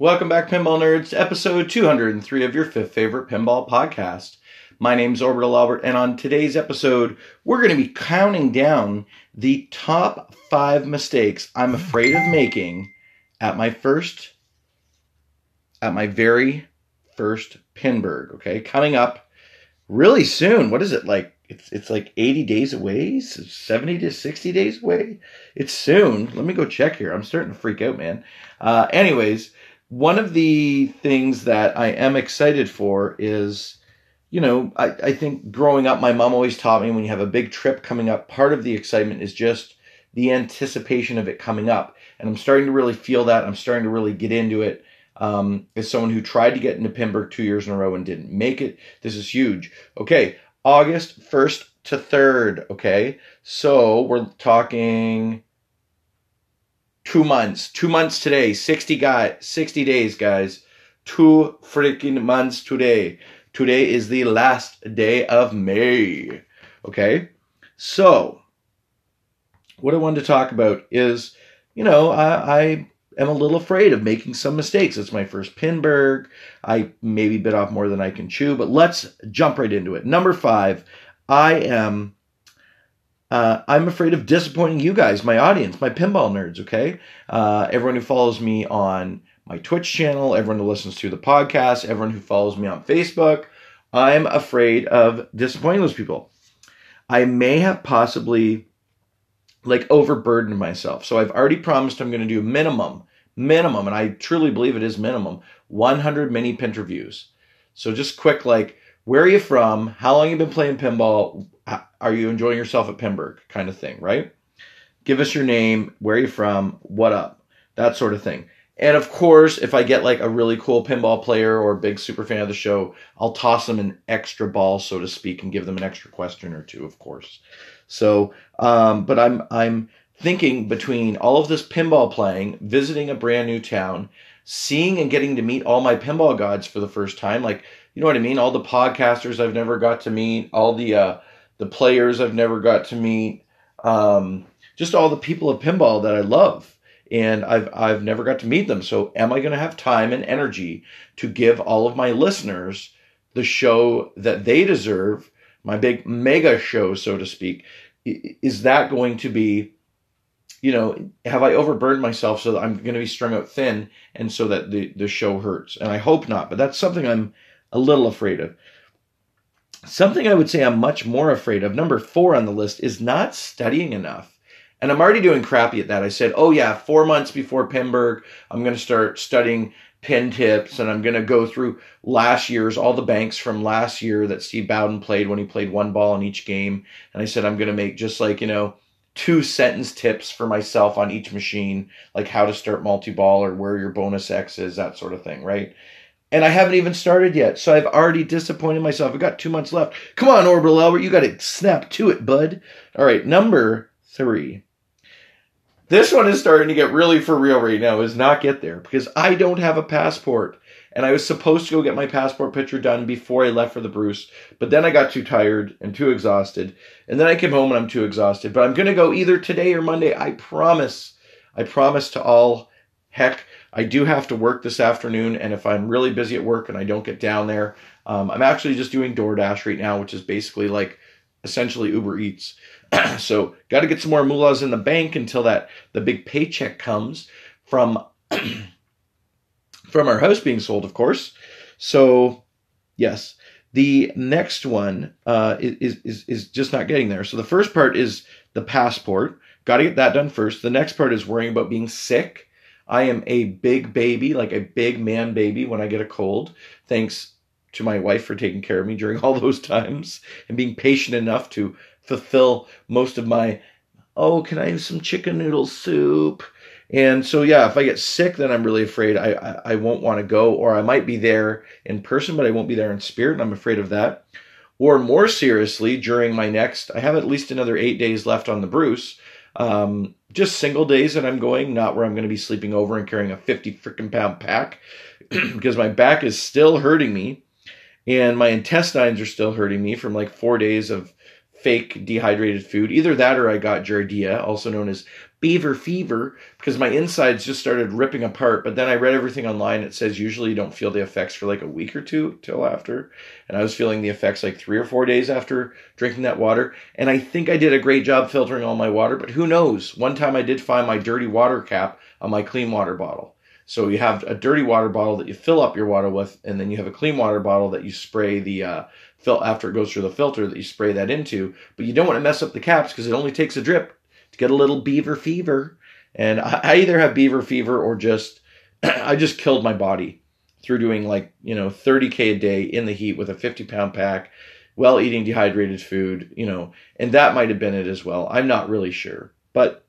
Welcome back, Pinball Nerds, episode 203 of your fifth favorite pinball podcast. My name is Orbital Albert, and on today's episode, we're going to be counting down the top five mistakes I'm afraid of making at my first, at my very first Pinburgh. Okay, coming up really soon. What is it like? It's it's like 80 days away, 70 to 60 days away. It's soon. Let me go check here. I'm starting to freak out, man. Uh, anyways, one of the things that I am excited for is, you know, I, I think growing up, my mom always taught me when you have a big trip coming up, part of the excitement is just the anticipation of it coming up. And I'm starting to really feel that. I'm starting to really get into it. Um, as someone who tried to get into Pinburgh two years in a row and didn't make it, this is huge. Okay, August 1st to 3rd. Okay, so we're talking two months. Two months today. 60 guy, 60 days, guys. Two freaking months today. Today is the last day of May. Okay, so what I wanted to talk about is, you know, I, I am a little afraid of making some mistakes. It's my first Pinburgh. I maybe bit off more than I can chew, but let's jump right into it. Number five, I am. Uh, I'm afraid of disappointing you guys, my audience, my pinball nerds. Okay, uh, everyone who follows me on my Twitch channel, everyone who listens to the podcast, everyone who follows me on Facebook. I'm afraid of disappointing those people. I may have possibly like overburdened myself. So I've already promised I'm going to do minimum, minimum, and I truly believe it is minimum, 100 mini pin reviews. So just quick, like, where are you from? How long you been playing pinball? Are you enjoying yourself at Pinburgh Kind of thing, right? Give us your name, where you from, what up, that sort of thing. And of course, if I get like a really cool pinball player or a big super fan of the show, I'll toss them an extra ball, so to speak, and give them an extra question or two, of course. So, um, but I'm I'm thinking between all of this pinball playing, visiting a brand new town, seeing and getting to meet all my pinball gods for the first time, like you know what I mean, all the podcasters I've never got to meet, all the uh, the players I've never got to meet, um, just all the people of pinball that I love and I've I've never got to meet them. So am I going to have time and energy to give all of my listeners the show that they deserve, my big mega show, so to speak? Is that going to be, you know, have I overburdened myself so that I'm going to be strung out thin and so that the the show hurts? And I hope not, but that's something I'm a little afraid of. Something I would say I'm much more afraid of, number four on the list, is not studying enough. And I'm already doing crappy at that. I said, oh yeah, four months before Pinburgh, I'm going to start studying pin tips and I'm going to go through last year's, all the banks from last year that Steve Bowden played when he played one ball in each game. And I said, I'm going to make just like, you know, two sentence tips for myself on each machine, like how to start multi ball or where your bonus X is, that sort of thing, right? And I haven't even started yet. So I've already disappointed myself. I've got two months left. Come on, Orbital Albert, you got to snap to it, bud. All right, number three. This one is starting to get really for real right now, is not get there because I don't have a passport. And I was supposed to go get my passport picture done before I left for the Bruce, but then I got too tired and too exhausted. And then I came home and I'm too exhausted. But I'm to go either today or Monday. I promise. I promise to all. Heck, I do have to work this afternoon. And if I'm really busy at work and I don't get down there, um, I'm actually just doing DoorDash right now, which is basically like essentially Uber Eats. so got to get some more mullahs in the bank until that the big paycheck comes from from our house being sold, of course. So, yes, the next one uh, is, is is just not getting there. So the first part is the passport. Got to get that done first. The next part is worrying about being sick. I am a big baby, like a big man baby when I get a cold. Thanks to my wife for taking care of me during all those times and being patient enough to fulfill most of my, oh, can I have some chicken noodle soup? And so, yeah, if I get sick, then I'm really afraid I, I, I won't want to go, or I might be there in person, but I won't be there in spirit, and I'm afraid of that. Or more seriously, during my next, I have at least another eight days left on the Bruce. Um, just single days that I'm going, not where I'm going to be sleeping over and carrying a 50 freaking pound pack, because my back is still hurting me, and my intestines are still hurting me from like four days of fake dehydrated food. Either that or I got giardia, also known as beaver fever, because my insides just started ripping apart. But then I read everything online. It says usually you don't feel the effects for like a week or two till after. And I was feeling the effects like three or four days after drinking that water. And I think I did a great job filtering all my water, but who knows? One time I did find my dirty water cap on my clean water bottle. So you have a dirty water bottle that you fill up your water with, and then you have a clean water bottle that you spray the uh, fill after it goes through the filter that you spray that into. But you don't want to mess up the caps because it only takes a drip get a little beaver fever. And I, either have beaver fever or just I just killed my body through doing like you know 30k a day in the heat with a 50 pound pack while eating dehydrated food you know and that might have been it as well. I'm not really sure. But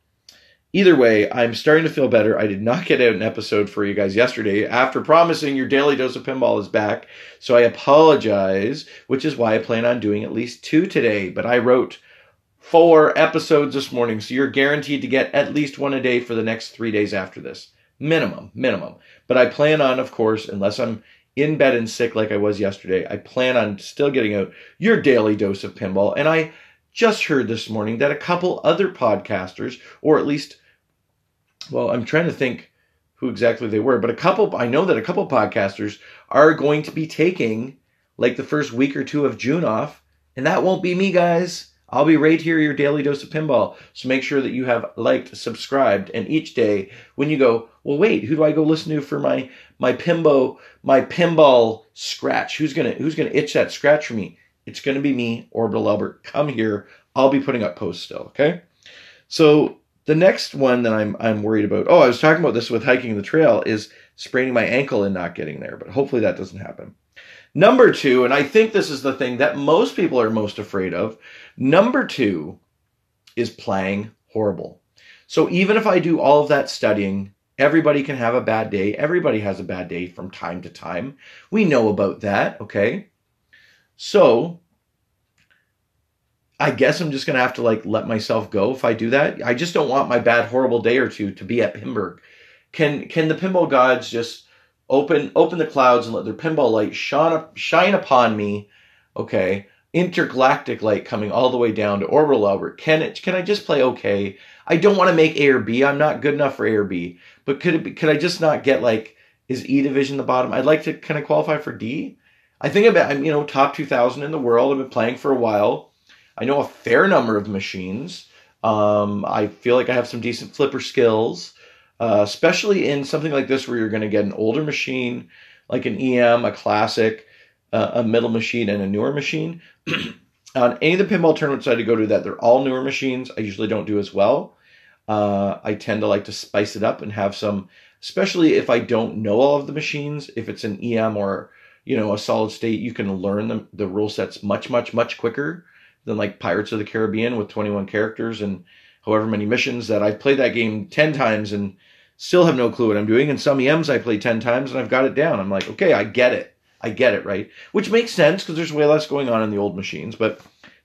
either way i'm starting to feel better. I did not get out an episode for you guys yesterday after promising your daily dose of pinball is back. So i apologize which is why i plan on doing at least two today. But i wrote four episodes this morning so you're guaranteed to get at least one a day for the next three days after this. Minimum minimum. But i plan on of course unless i'm in bed and sick like i was yesterday i plan on still getting out your daily dose of pinball. And i just heard this morning that a couple other podcasters or at least well i'm trying to think who exactly they were but a couple i know that a couple podcasters are going to be taking like the first week or two of june off and that won't be me guys I'll be right here, your daily dose of pinball. So make sure that you have liked, subscribed, and each day when you go, well, wait, who do I go listen to for my my pinball my pinball scratch? Who's gonna who's gonna itch that scratch for me? It's gonna be me, Orbital Albert. Come here. I'll be putting up posts still. Okay. So the next one that I'm I'm worried about. Oh, I was talking about this with hiking the trail is spraining my ankle and not getting there, but hopefully that doesn't happen. Number two, and I think this is the thing that most people are most afraid of. Number two is playing horrible. So even if I do all of that studying, everybody can have a bad day. Everybody has a bad day from time to time. We know about that, okay? So I guess I'm just gonna have to like let myself go if I do that. I just don't want my bad horrible day or two to be at Pinburgh. Can can the pinball gods just open open the clouds and let their pinball light shine shine upon me? Okay, intergalactic light coming all the way down to orbital Albert. Can it? Can I just play okay? I don't want to make A or B. I'm not good enough for A or B. But could it? Be, could I just not get like is E division the bottom? I'd like to. kind of qualify for D? I think I'm you know top 2,000 in the world. I've been playing for a while. I know a fair number of machines. Um, I feel like I have some decent flipper skills, uh, especially in something like this where you're going to get an older machine, like an EM, a classic, uh, a middle machine, and a newer machine. on any of the pinball tournaments I to go to that they're all newer machines, I usually don't do as well. Uh, I tend to like to spice it up and have some, especially if I don't know all of the machines. If it's an EM or you know a solid state, you can learn the, the rule sets much much much quicker than like Pirates of the Caribbean with 21 characters and however many missions that I've played that game 10 times and still have no clue what I'm doing. And some EMs I play 10 times and I've got it down. I'm like, okay, I get it. I get it, right? Which makes sense because there's way less going on in the old machines, but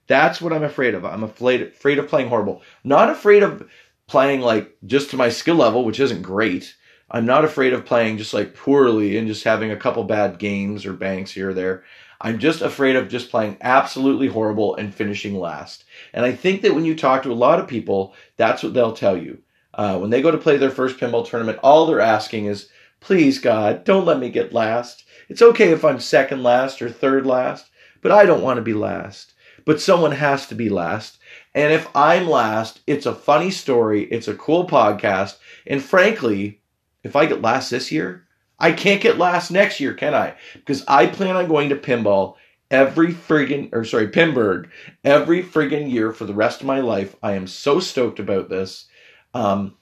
that's what I'm afraid of. I'm afraid afraid of playing horrible. Not afraid of playing like just to my skill level, which isn't great. I'm not afraid of playing just like poorly and just having a couple bad games or banks here or there. I'm just afraid of just playing absolutely horrible and finishing last. And I think that when you talk to a lot of people, that's what they'll tell you. Uh, when they go to play their first pinball tournament, all they're asking is, please, God, don't let me get last. It's okay if I'm second last or third last, but I don't want to be last. But someone has to be last. And if I'm last, it's a funny story. It's a cool podcast. And frankly, if I get last this year, I can't get last next year, can I? Because I plan on going to pinball every friggin' or sorry, Pinburgh every friggin' year for the rest of my life. I am so stoked about this. Um,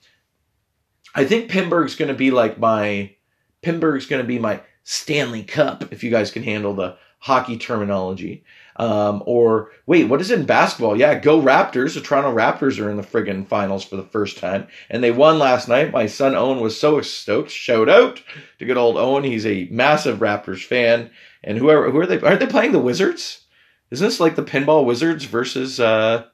I think Pinburgh's going to be like my Pinburgh's going to be my Stanley Cup if you guys can handle the hockey terminology. Um, or wait, what is it in basketball? Yeah, go Raptors. The Toronto Raptors are in the friggin' finals for the first time, and they won last night. My son Owen was so stoked. Shout out to good old Owen. He's a massive Raptors fan. And whoever who are they? Aren't they playing the Wizards? Isn't this like the pinball Wizards versus? uh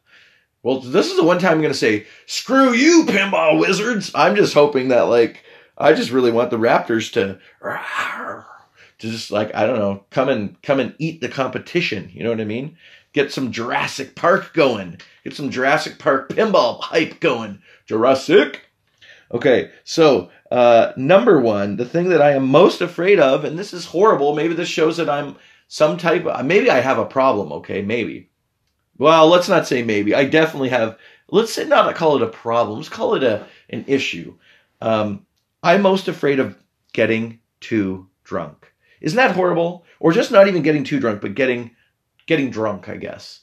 Well, this is the one time I'm to say, "Screw you, pinball Wizards." I'm just hoping that like I just really want the Raptors to to just like I don't know, come and come and eat the competition. You know what I mean? Get some Jurassic Park going. Get some Jurassic Park pinball hype going. Jurassic. Okay, so uh, number one, the thing that I am most afraid of, and this is horrible. Maybe this shows that I'm some type. Of, maybe I have a problem. Okay, maybe. Well, let's not say maybe. I definitely have. Let's say not call it a problem. Let's call it a an issue. Um, I'm most afraid of getting too drunk. Isn't that horrible? Or just not even getting too drunk, but getting getting drunk, I guess.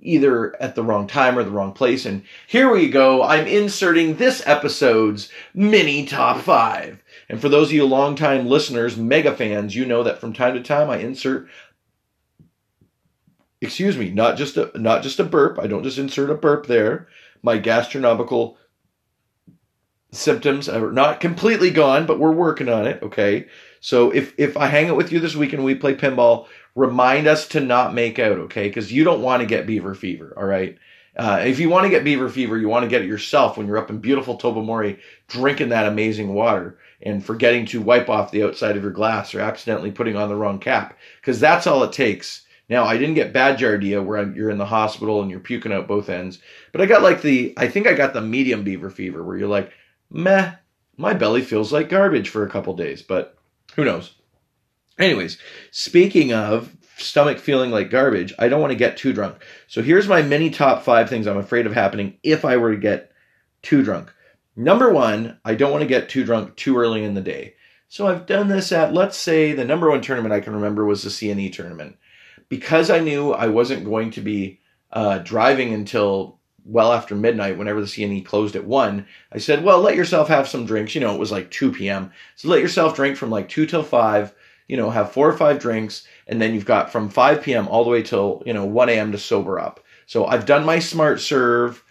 Either at the wrong time or the wrong place. And here we go. I'm inserting this episode's mini top five. And for those of you longtime listeners, mega fans, you know that from time to time I insert excuse me, not just a not just a burp. I don't just insert a burp there. My gastronomical symptoms are not completely gone, but we're working on it. Okay. So if if I hang out with you this weekend, we play pinball. Remind us to not make out, okay? Because you don't want to get beaver fever. All right. Uh, if you want to get beaver fever, you want to get it yourself when you're up in beautiful Tobermory drinking that amazing water and forgetting to wipe off the outside of your glass or accidentally putting on the wrong cap. Because that's all it takes. Now, I didn't get bad giardia where you're in the hospital and you're puking out both ends, but I got like the, I think I got the medium beaver fever where you're like, meh, my belly feels like garbage for a couple days, but who knows? Anyways, speaking of stomach feeling like garbage, I don't want to get too drunk. So here's my mini top five things I'm afraid of happening if I were to get too drunk. Number one, I don't want to get too drunk too early in the day. So I've done this at, let's say, the number one tournament I can remember was the CNE tournament. Because I knew I wasn't going to be uh, driving until well after midnight, whenever the CNE closed at one, I said, well, let yourself have some drinks. You know, it was like 2 p.m. So let yourself drink from like 2 till 5, you know, have four or five drinks, and then you've got from 5 p.m. all the way till, you know, 1 a.m. to sober up. So I've done my smart serve.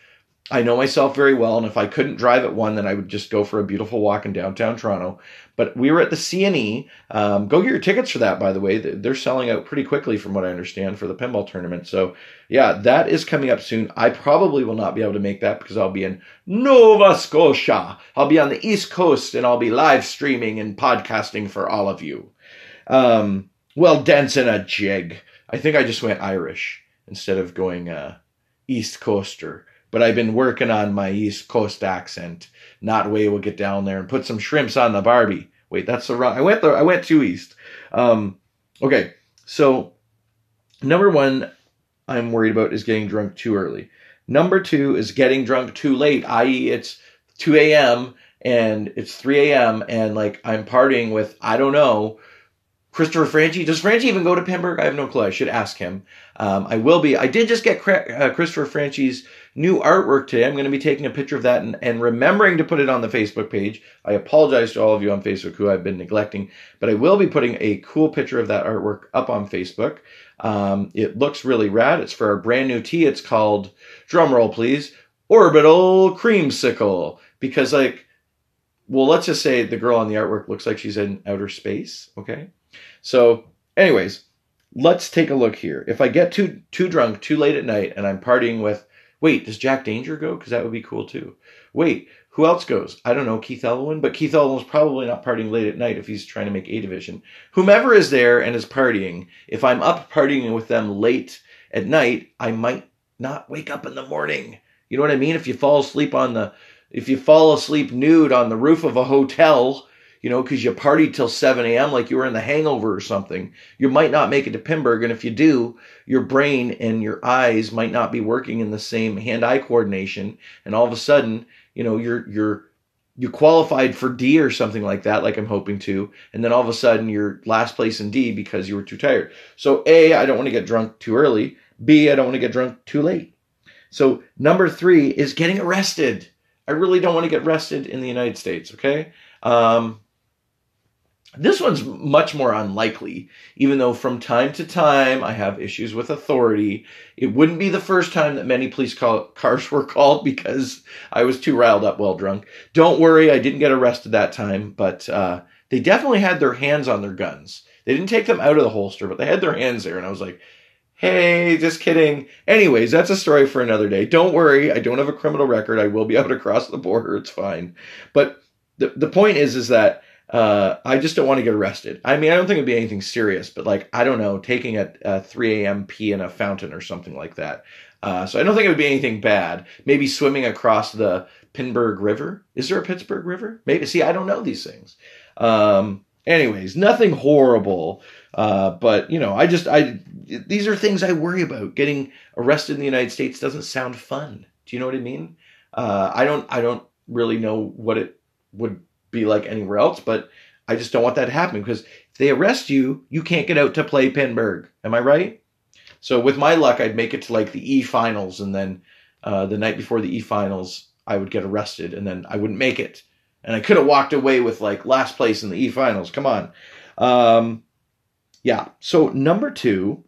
I know myself very well, and if I couldn't drive at one, then I would just go for a beautiful walk in downtown Toronto. But we were at the CNE. Um, go get your tickets for that, by the way. They're selling out pretty quickly, from what I understand, for the pinball tournament. So, yeah, that is coming up soon. I probably will not be able to make that because I'll be in Nova Scotia. I'll be on the East Coast, and I'll be live streaming and podcasting for all of you. Um, well, dancing a jig. I think I just went Irish instead of going uh, East Coaster but I've been working on my East Coast accent. Not way we'll get down there and put some shrimps on the Barbie. Wait, that's the wrong. I went there. I went too east. Um, okay, so number one, I'm worried about is getting drunk too early. Number two is getting drunk too late, i.e., it's 2 a.m. and it's 3 a.m. and like I'm partying with I don't know Christopher Franchi. Does Franchi even go to Pinburgh? I have no clue. I should ask him. Um, I will be. I did just get uh, Christopher Franchi's new artwork today. I'm going to be taking a picture of that and, and remembering to put it on the Facebook page. I apologize to all of you on Facebook who I've been neglecting, but I will be putting a cool picture of that artwork up on Facebook. Um, it looks really rad. It's for our brand new tea. It's called, drumroll please, Orbital Creamsicle. Because, like, well, let's just say the girl on the artwork looks like she's in outer space. Okay. So, anyways, let's take a look here. If I get too too drunk too late at night and I'm partying with Wait, does Jack Danger go? Because that would be cool too. Wait, who else goes? I don't know, Keith Elwin, but Keith Elwin's probably not partying late at night if he's trying to make A Division. Whomever is there and is partying, if I'm up partying with them late at night, I might not wake up in the morning. You know what I mean? If you fall asleep on the, if you fall asleep nude on the roof of a hotel, you know, because you partied till 7 a.m. like you were in the hangover or something. You might not make it to Pinburgh. And if you do, your brain and your eyes might not be working in the same hand eye coordination. And all of a sudden, you know, you're, you're, you qualified for D or something like that, like I'm hoping to, and then all of a sudden you're last place in D because you were too tired. So A, I don't want to get drunk too early. B, I don't want to get drunk too late. So number three is getting arrested. I really don't want to get arrested in the United States. Okay. Um, this one's much more unlikely, even though from time to time I have issues with authority. It wouldn't be the first time that many police call- cars were called because I was too riled up while drunk. Don't worry, I didn't get arrested that time, but uh, they definitely had their hands on their guns. They didn't take them out of the holster, but they had their hands there, and I was like, hey, just kidding. Anyways, that's a story for another day. Don't worry, I don't have a criminal record. I will be able to cross the border. It's fine. But the, the point is, is that uh, I just don't want to get arrested. I mean, I don't think it'd be anything serious, but like, I don't know, taking a, a 3 a.m. pee in a fountain or something like that. Uh, so I don't think it would be anything bad. Maybe swimming across the Pinburgh River. Is there a Pittsburgh River? Maybe. See, I don't know these things. Um, anyways, nothing horrible. Uh, but you know, I just, I, these are things I worry about. Getting arrested in the United States doesn't sound fun. Do you know what I mean? Uh, I don't, I don't really know what it would be like anywhere else, but I just don't want that to happen because if they arrest you, you can't get out to play Pinburgh. Am I right? So with my luck, I'd make it to like the E finals, and then uh, the night before the E finals, I would get arrested, and then I wouldn't make it, and I could have walked away with like last place in the E finals. Come on, um, yeah. So number two,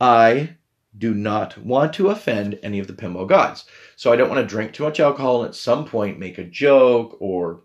I do not want to offend any of the pinball gods. So I don't want to drink too much alcohol and at some point make a joke or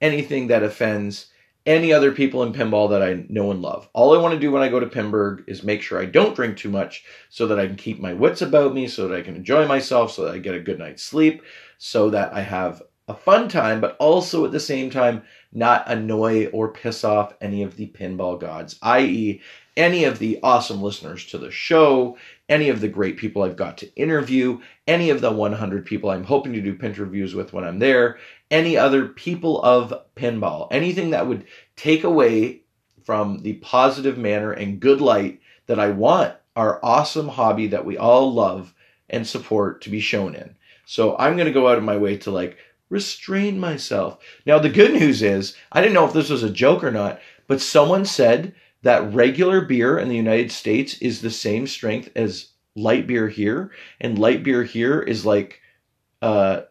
anything that offends any other people in pinball that I know and love. All I want to do when I go to Pinburgh is make sure I don't drink too much so that I can keep my wits about me, so that I can enjoy myself, so that I get a good night's sleep, so that I have a fun time, but also at the same time not annoy or piss off any of the pinball gods, i.e., any of the awesome listeners to the show, any of the great people I've got to interview, any of the 100 people I'm hoping to do pin reviews with when I'm there, any other people of pinball, anything that would take away from the positive manner and good light that I want our awesome hobby that we all love and support to be shown in. So I'm going to go out of my way to like restrain myself. Now, the good news is, I didn't know if this was a joke or not, but someone said that regular beer in the United States is the same strength as light beer here, and light beer here is like uh,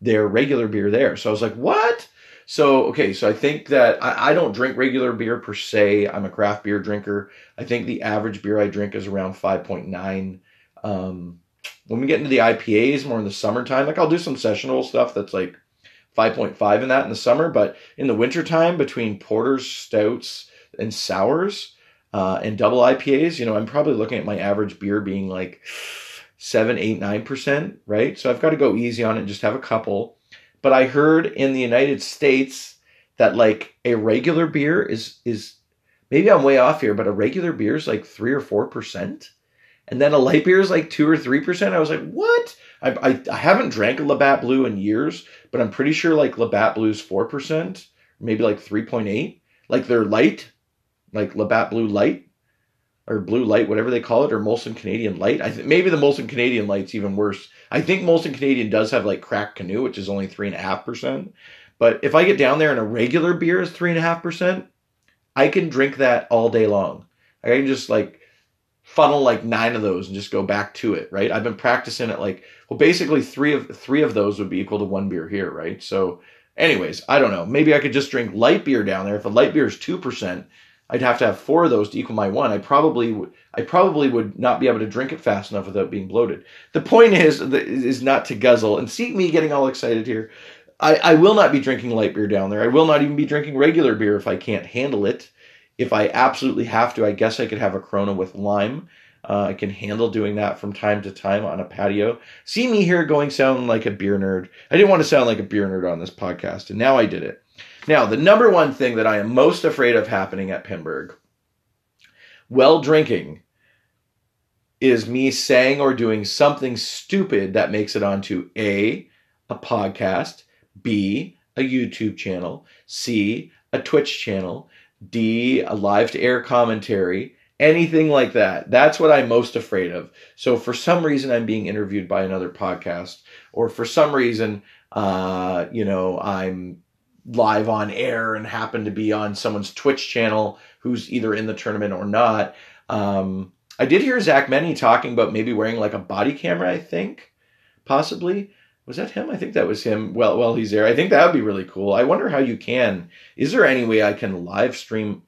their regular beer there. So I was like, what? So okay, so I think that I, I don't drink regular beer per se. I'm a craft beer drinker. I think the average beer I drink is around 5.9. Um, when we get into the IPAs more in the summertime, like I'll do some sessional stuff that's like 5.5 in that in the summer, but in the wintertime between porters, stouts, and sours uh, and double IPAs, you know, I'm probably looking at my average beer being like seven, eight, nine percent, right? So I've got to go easy on it and just have a couple. But I heard in the United States that like a regular beer is is maybe I'm way off here, but a regular beer is like three or four percent, and then a light beer is like two or three percent. I was like, what? I, I, I haven't drank a Labatt Blue in years, but I'm pretty sure like Labatt Blue's four percent, maybe like three point eight. Like they're light, like Labatt Blue Light or Blue Light, whatever they call it, or Molson Canadian Light. I think maybe the Molson Canadian Light's even worse. I think Molson Canadian does have like Cracked Canoe, which is only three and a half percent. But if I get down there and a regular beer is three and a half percent, I can drink that all day long. I can just like funnel like nine of those and just go back to it, right? I've been practicing it like well, basically three of three of those would be equal to one beer here, right? So, anyways, I don't know. Maybe I could just drink light beer down there. If a light beer is two percent, I'd have to have four of those to equal my one. I probably would. I probably would not be able to drink it fast enough without being bloated. The point is is not to guzzle and see me getting all excited here. I, I will not be drinking light beer down there. I will not even be drinking regular beer if I can't handle it. If I absolutely have to, I guess I could have a Corona with lime. Uh, I can handle doing that from time to time on a patio. See me here going sound like a beer nerd. I didn't want to sound like a beer nerd on this podcast, and now I did it. Now, the number one thing that I am most afraid of happening at Pinburgh while drinking is me saying or doing something stupid that makes it onto A, a podcast, B, a YouTube channel, C, a Twitch channel, D, a live to air commentary, anything like that. That's what I'm most afraid of. So, for some reason, I'm being interviewed by another podcast, or for some reason, uh, you know, I'm live on air and happen to be on someone's Twitch channel who's either in the tournament or not. Um, I did hear Zach Meny talking about maybe wearing like a body camera, I think, possibly. Was that him? I think that was him. Well, well, he's there. I think that would be really cool. I wonder how you can. Is there any way I can live stream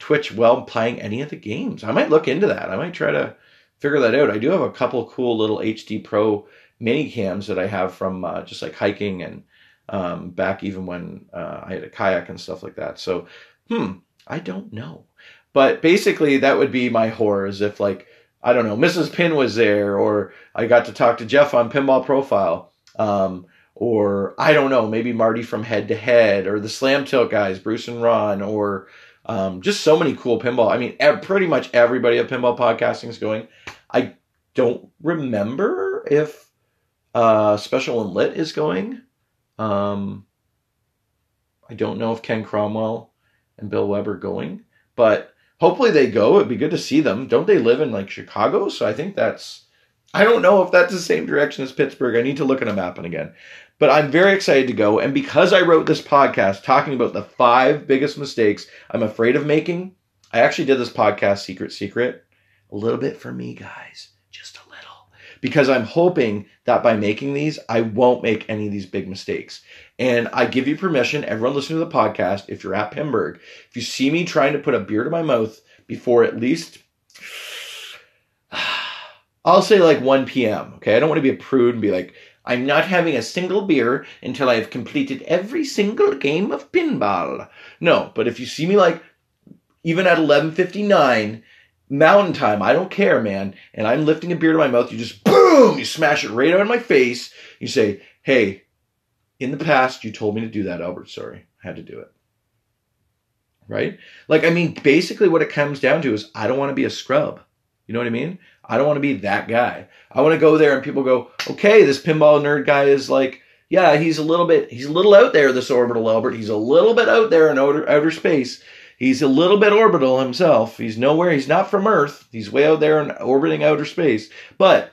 Twitch while playing any of the games? I might look into that. I might try to figure that out. I do have a couple cool little HD Pro mini cams that I have from uh, just like hiking and um, back even when uh, I had a kayak and stuff like that. So, hmm, I don't know. But basically, that would be my horrors if like I don't know, Mrs. Pin was there, or I got to talk to Jeff on Pinball Profile um, or I don't know, maybe Marty from Head to Head, or the Slam Tilt guys, Bruce and Ron, or um, just so many cool pinball. I mean, ev- pretty much everybody at Pinball Podcasting is going. I don't remember if uh, Special and Lit is going. Um, I don't know if Ken Cromwell and Bill Weber are going, but hopefully they go. It'd be good to see them. Don't they live in like Chicago? So I think that's I don't know if that's the same direction as Pittsburgh. I need to look at a map and again. But I'm very excited to go. And because I wrote this podcast talking about the five biggest mistakes I'm afraid of making, I actually did this podcast secret, secret, a little bit for me, guys. Because I'm hoping that by making these, I won't make any of these big mistakes. And I give you permission, everyone listening to the podcast, if you're at Pinburgh, if you see me trying to put a beer to my mouth before at least I'll say like 1 p.m. Okay. I don't want to be a prude and be like, I'm not having a single beer until I've completed every single game of pinball. No, but if you see me like even at 11:59 mountain time, I don't care, man, and I'm lifting a beer to my mouth, you just boom, you smash it right out of my face. You say, "Hey, in the past you told me to do that, Albert. Sorry. I had to do it." Right? Like I mean, basically what it comes down to is I don't want to be a scrub. You know what I mean? I don't want to be that guy. I want to go there and people go, okay, this pinball nerd guy is like, yeah, he's a little bit, he's a little out there, this orbital Albert. He's a little bit out there in outer, outer space. He's a little bit orbital himself. He's nowhere, he's not from Earth. He's way out there in orbiting outer space. But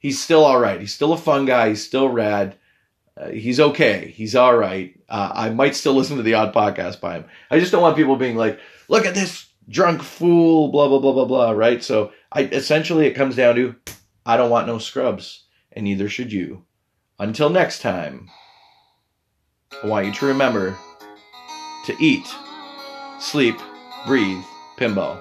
he's still all right. He's still a fun guy. He's still rad. Uh, he's okay. He's all right. Uh, I might still listen to the odd podcast by him. I just don't want people being like, look at this drunk fool, blah, blah, blah, blah, blah, right? So I essentially it comes down to I don't want no scrubs, and neither should you. Until next time, I want you to remember to eat, sleep, breathe, pinball.